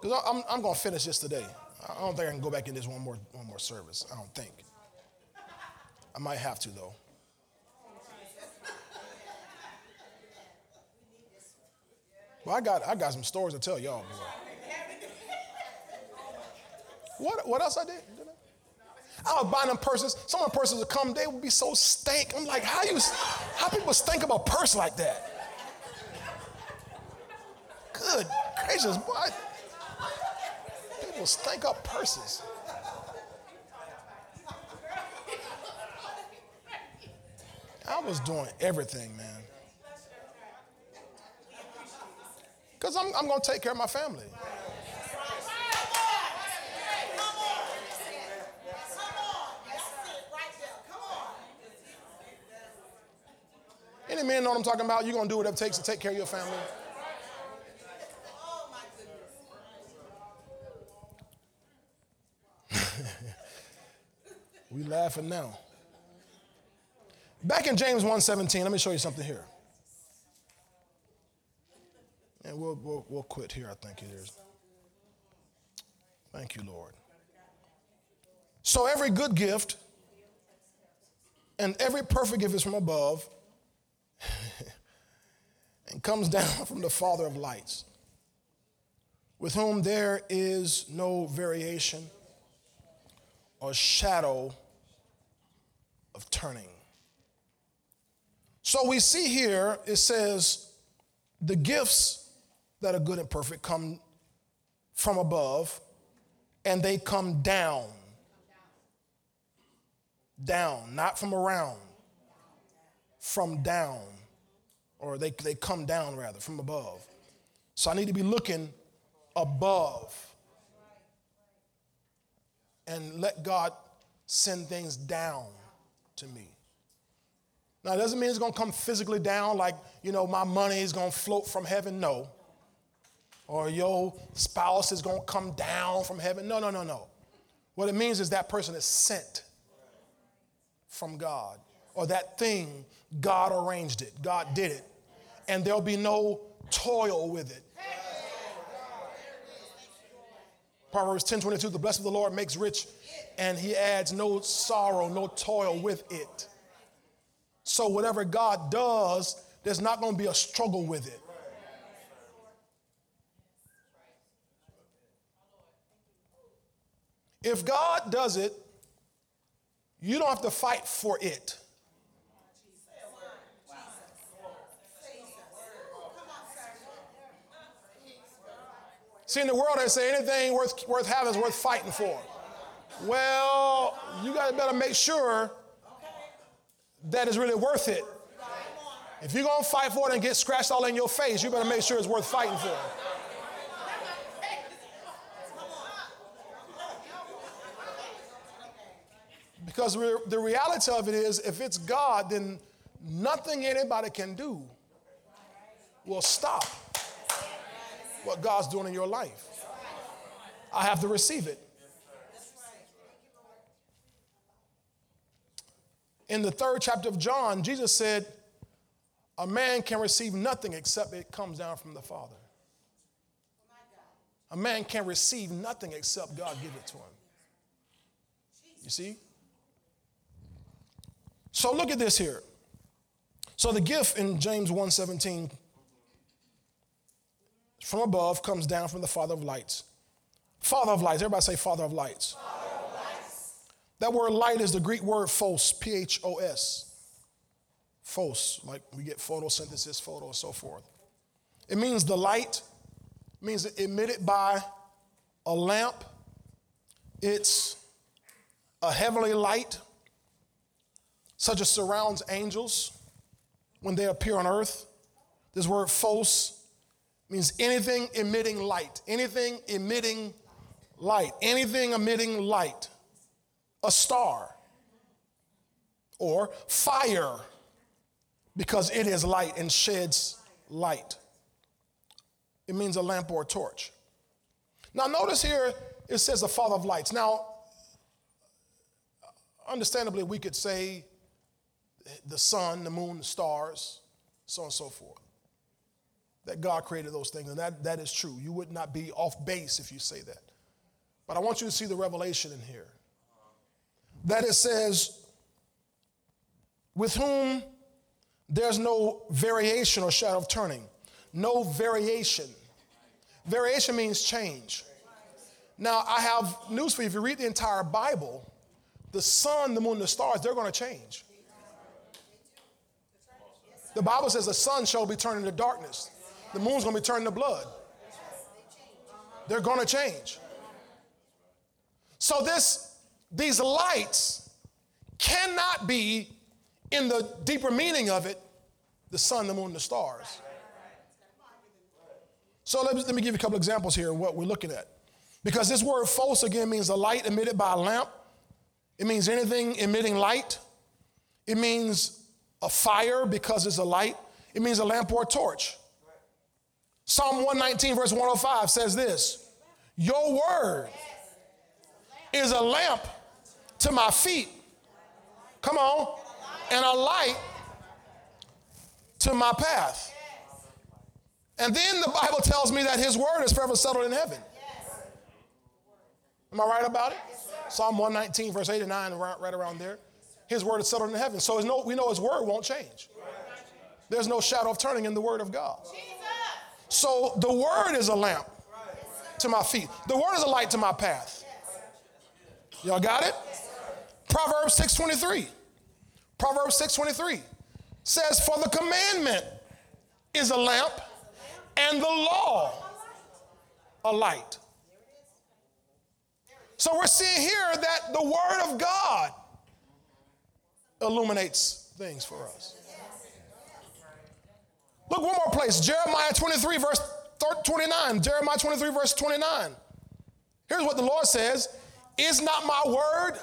Because I'm, I'm gonna finish this today. I don't think I can go back in this one more, one more service. I don't think. I might have to though. Well, I got, I got some stories to tell y'all. What, what else I did? did I? I was buying them purses. Some of the purses would come, they would be so stank. I'm like, how you, how people stink about purse like that? Good gracious, boy. People stink up purses. I was doing everything, man. Because I'm, I'm going to take care of my family. Any man know what I'm talking about? You're going to do whatever it takes to take care of your family. We laughing now. Back in James 1:17, let me show you something here. And we'll, we'll, we'll quit here, I think it is. Thank you, Lord. So every good gift and every perfect gift is from above (laughs) and comes down (laughs) from the Father of lights, with whom there is no variation or shadow of turning. So we see here, it says, the gifts that are good and perfect come from above and they come down. Down, not from around from down, or they, they come down rather, from above. So I need to be looking above and let God send things down to me. Now, it doesn't mean it's going to come physically down like, you know, my money is going to float from heaven. No. Or your spouse is going to come down from heaven. No, no, no, no. What it means is that person is sent from God or that thing, God arranged it, God did it. And there'll be no toil with it. Proverbs 10 22, the blessing of the Lord makes rich, and he adds no sorrow, no toil with it. So, whatever God does, there's not going to be a struggle with it. If God does it, you don't have to fight for it. See, in the world, they say anything worth, worth having is worth fighting for. Well, you got to better make sure that it's really worth it. If you're going to fight for it and get scratched all in your face, you better make sure it's worth fighting for. Because the reality of it is, if it's God, then nothing anybody can do will stop what God's doing in your life. I have to receive it. In the third chapter of John, Jesus said, A man can receive nothing except it comes down from the Father. A man can receive nothing except God give it to him. You see? So look at this here. So the gift in James 1:17 from above comes down from the Father of lights. Father of lights. Everybody say Father of lights. That word light is the Greek word phos, P H O S. Phos, like we get photosynthesis, photo, and so forth. It means the light, means emitted by a lamp. It's a heavenly light such as surrounds angels when they appear on earth. This word phos means anything emitting light, anything emitting light, anything emitting light, a star, or fire, because it is light and sheds light. It means a lamp or a torch. Now, notice here it says the Father of lights. Now, understandably, we could say the sun, the moon, the stars, so on and so forth. That God created those things, and that, that is true. You would not be off base if you say that. But I want you to see the revelation in here. That it says, with whom there's no variation or shadow of turning. No variation. Variation means change. Now, I have news for you. If you read the entire Bible, the sun, the moon, the stars, they're going to change. The Bible says the sun shall be turned into darkness. The moon's going to be turned to blood. They're going to change. So this, these lights cannot be, in the deeper meaning of it, the sun, the moon, the stars. So let me, let me give you a couple examples here of what we're looking at. Because this word phos again means a light emitted by a lamp. It means anything emitting light. It means a fire because it's a light. It means a lamp or a torch. Psalm 119, verse 105 says this Your word is a lamp to my feet. Come on. And a light to my path. And then the Bible tells me that his word is forever settled in heaven. Am I right about it? Psalm 119, verse 8 and 9, right around there. His word is settled in heaven. So no, we know his word won't change. There's no shadow of turning in the word of God. So the word is a lamp to my feet. The word is a light to my path. Y'all got it? Proverbs 6:23. Proverbs 6:23 says, "For the commandment is a lamp, and the law a light." So we're seeing here that the word of God illuminates things for us. Look, one more place Jeremiah 23, verse 29. Jeremiah 23, verse 29. Here's what the Lord says Is not my word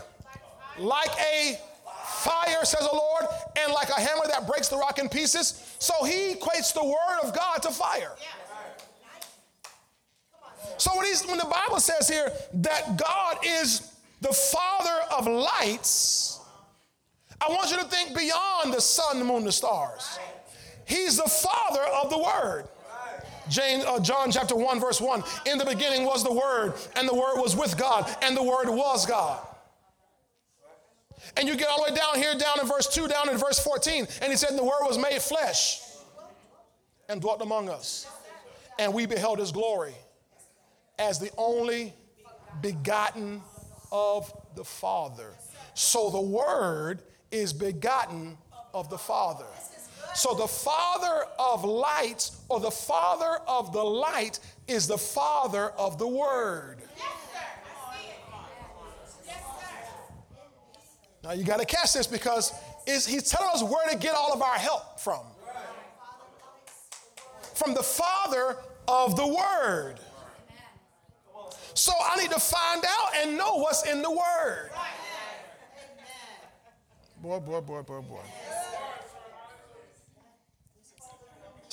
like a fire, says the Lord, and like a hammer that breaks the rock in pieces? So he equates the word of God to fire. So when, when the Bible says here that God is the father of lights, I want you to think beyond the sun, the moon, the stars. He's the father of the word. James, uh, John chapter 1, verse 1. In the beginning was the Word, and the Word was with God, and the Word was God. And you get all the way down here, down in verse 2, down in verse 14, and he said, The Word was made flesh and dwelt among us. And we beheld his glory as the only begotten of the Father. So the Word is begotten of the Father. So the Father of lights or the Father of the light is the Father of the Word. Now you got to catch this because he's telling us where to get all of our help from. From the Father of the Word. So I need to find out and know what's in the Word. Boy, boy, boy, boy, boy.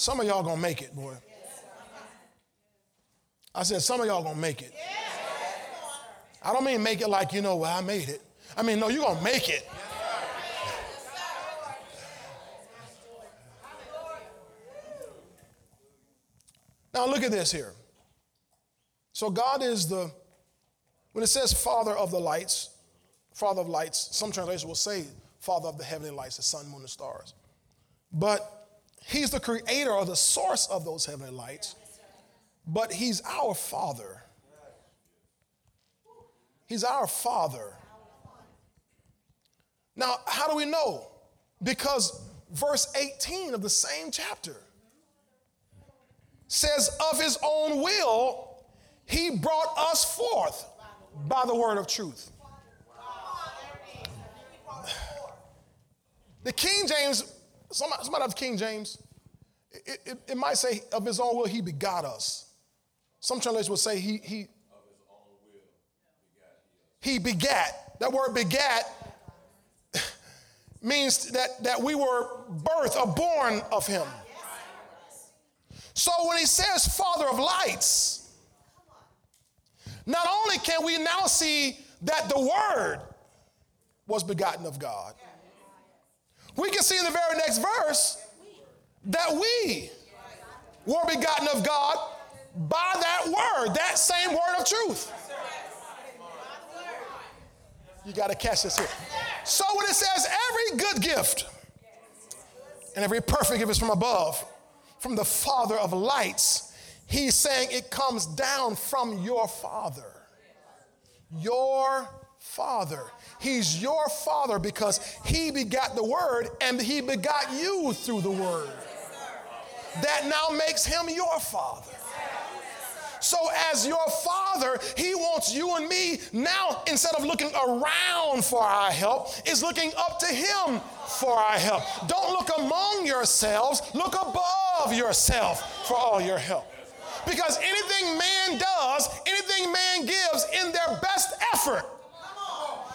Some of y'all gonna make it, boy. I said, some of y'all gonna make it. I don't mean make it like, you know, well, I made it. I mean, no, you're gonna make it. Now look at this here. So God is the, when it says Father of the lights, Father of lights, some translations will say Father of the heavenly lights, the sun, moon, and stars. But He's the creator or the source of those heavenly lights, but He's our Father. He's our Father. Now, how do we know? Because verse 18 of the same chapter says, Of his own will, he brought us forth by the word of truth. The King James, somebody, somebody have King James, it, it, it, might say, Of his own will, he begot us. Some translations will say, He, he, he begat. That word begat (laughs) means that, that we were birthed or born of him. So when he says Father of lights, not only can we now see that the Word was begotten of God, we can see in the very next verse that we were begotten of God by that word, that same word of truth. You got to catch this here. So when it says every good gift and every perfect gift is from above, from the Father of lights, he's saying it comes down from your Father. Your Father. He's your Father because he begot the Word and he begot you through the Word. That now makes him your Father. So, as your father, he wants you and me now, instead of looking around for our help, is looking up to him for our help. Don't look among yourselves, look above yourself for all your help. Because anything man does, anything man gives in their best effort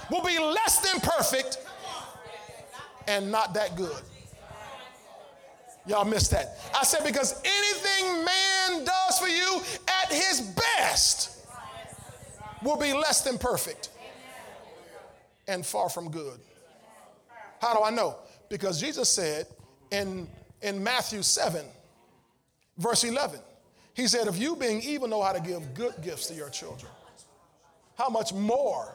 will be less than perfect and not that good. Y'all missed that. I said, because anything man does for you at his best will be less than perfect and far from good. How do I know? Because Jesus said in, in Matthew 7, verse 11, He said, If you, being evil, know how to give good gifts to your children, how much more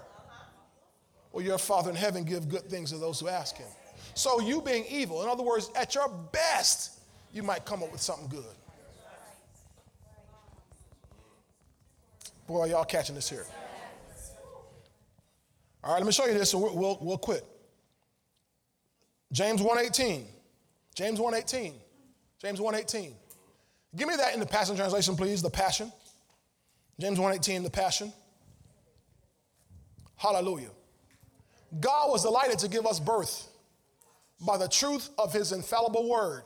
will your Father in heaven give good things to those who ask Him? So, you being evil, in other words, at your best, you might come up with something good. Boy, y'all catching this here. All right, let me show you this and we'll, we'll, we'll quit. James 1.18. James 1.18. James 1.18. Give me that in the Passion Translation, please, the Passion. James 1.18, the Passion. Hallelujah. God was delighted to give us birth by the truth of his infallible word,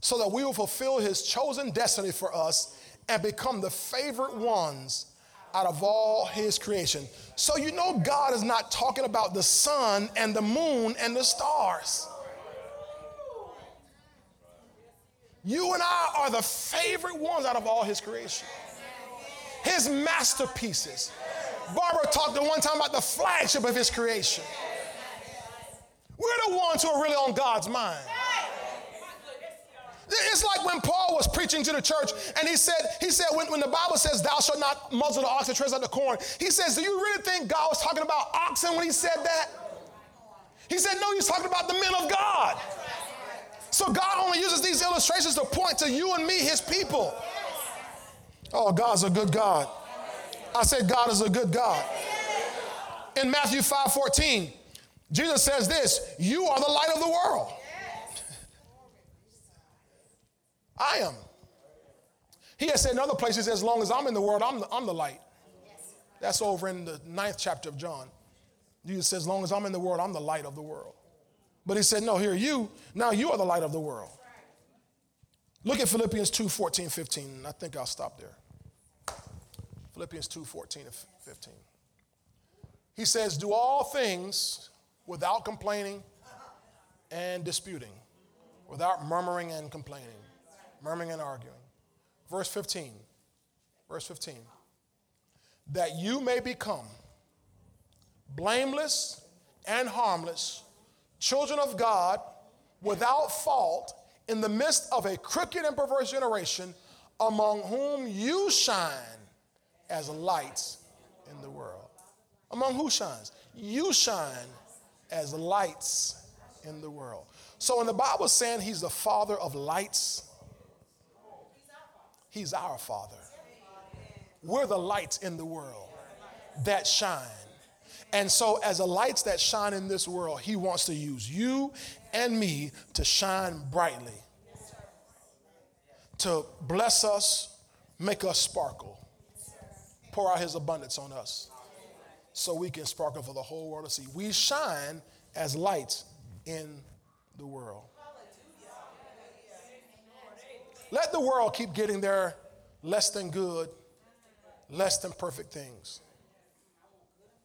so that we will fulfill his chosen destiny for us and become the favorite ones out of all his creation. So you know God is not talking about the sun and the moon and the stars. You and I are the favorite ones out of all his creation. His masterpieces. Barbara talked at one time about the flagship of his creation. We're the ones who are really on God's mind. It's like when Paul was preaching to the church and he said, he said, when, when the Bible says, Thou shalt not muzzle the ox that treads out the corn, he says, Do you really think God was talking about oxen when he said that? He said, No, he's talking about the men of God. So God only uses these illustrations to point to you and me, his people. Oh, God's a good God. I said, God is a good God. In Matthew 5 14, Jesus says this You are the light of the world. I am. He has said in other places, as long as I'm in the world, I'm the, I'm the light. That's over in the ninth chapter of John. Jesus says, as long as I'm in the world, I'm the light of the world. But he said, no, here, you, now you are the light of the world. Look at Philippians 2 14, 15. I think I'll stop there. Philippians 2 14 and 15. He says, Do all things without complaining and disputing, without murmuring and complaining murmuring and arguing. Verse 15. Verse 15. That you may become blameless and harmless, children of God, without fault, in the midst of a crooked and perverse generation, among whom you shine as lights in the world. Among who shines? You shine as lights in the world. So when the Bible saying he's the father of lights, He's our Father. We're the lights in the world that shine. And so, as the lights that shine in this world, He wants to use you and me to shine brightly, to bless us, make us sparkle, pour out His abundance on us so we can sparkle for the whole world to see. We shine as lights in the world. Let the world keep getting their less than good, less than perfect things.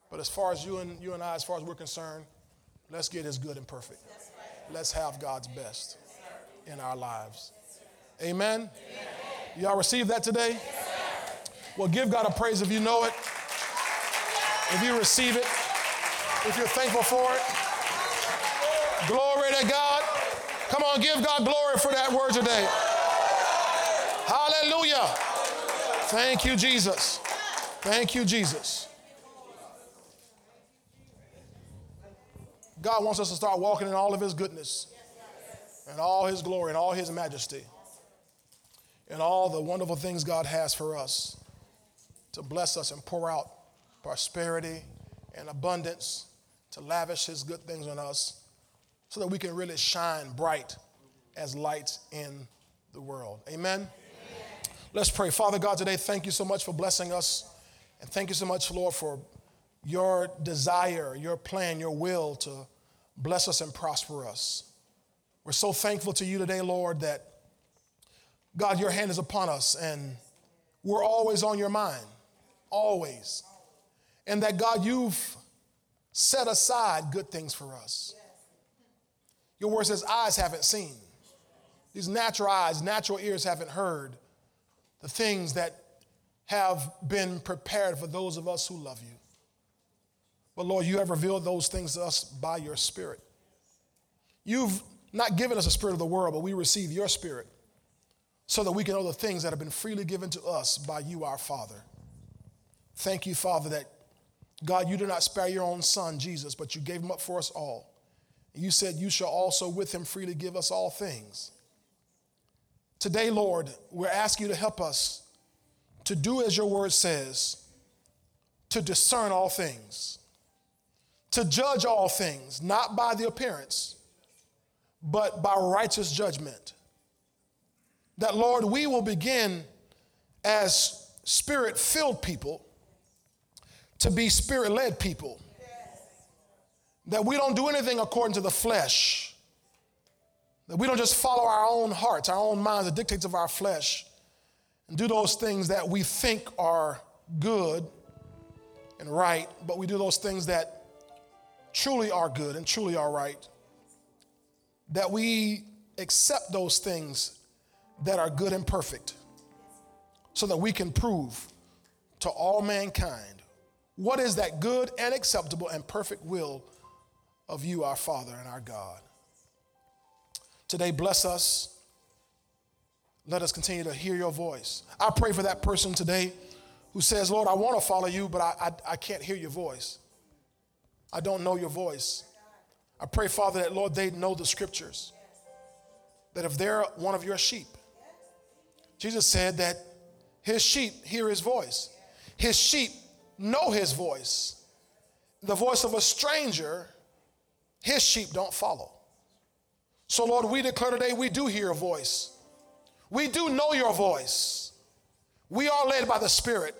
But as far as you and you and I, as far as we're concerned, let's get as good and perfect. Let's have God's best in our lives. Amen. Y'all receive that today? Well, give God a praise if you know it. If you receive it, if you're thankful for it. Glory to God. Come on, give God glory for that word today. Hallelujah. Thank you, Jesus. Thank you, Jesus. God wants us to start walking in all of His goodness and all His glory and all His majesty and all the wonderful things God has for us to bless us and pour out prosperity and abundance, to lavish His good things on us so that we can really shine bright as lights in the world. Amen. Let's pray. Father God, today, thank you so much for blessing us. And thank you so much, Lord, for your desire, your plan, your will to bless us and prosper us. We're so thankful to you today, Lord, that God, your hand is upon us and we're always on your mind, always. And that, God, you've set aside good things for us. Your word says, eyes haven't seen. These natural eyes, natural ears haven't heard the things that have been prepared for those of us who love you. But Lord, you have revealed those things to us by your Spirit. You've not given us a spirit of the world, but we receive your Spirit so that we can know the things that have been freely given to us by you, our Father. Thank you, Father, that God, you did not spare your own Son, Jesus, but you gave him up for us all. You said you shall also with him freely give us all things. Today, Lord, we're asking you to help us to do as your word says, to discern all things, to judge all things, not by the appearance, but by righteous judgment. That, Lord, we will begin as spirit filled people to be spirit led people. That we don't do anything according to the flesh that we don't just follow our own hearts, our own minds, the dictates of our flesh, and do those things that we think are good and right, but we do those things that truly are good and truly are right. That we accept those things that are good and perfect so that we can prove to all mankind what is that good and acceptable and perfect will of you, our Father and our God. Today, bless us. Let us continue to hear your voice. I pray for that person today who says, Lord, I want to follow you, but I, I, I can't hear your voice. I don't know your voice. I pray, Father, that, Lord, they know the scriptures. That if they're one of your sheep, Jesus said that his sheep hear his voice. His sheep know his voice. The voice of a stranger, his sheep don't follow. So, Lord, we declare today we do hear a voice. We do know your voice. We are led by the Spirit.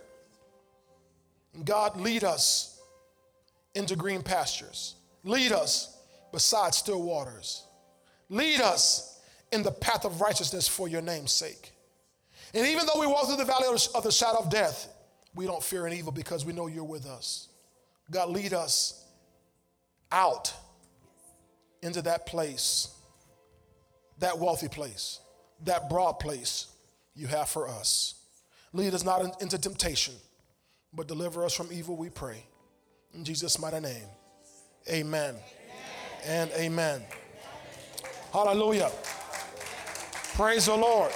God, lead us into green pastures. Lead us beside still waters. Lead us in the path of righteousness for your name's sake. And even though we walk through the valley of the shadow of death, we don't fear an evil because we know you're with us. God, lead us out into that place, that wealthy place, that broad place you have for us. Lead us not into temptation, but deliver us from evil, we pray. In Jesus' mighty name, amen, amen. and amen. amen. Hallelujah. Praise the Lord.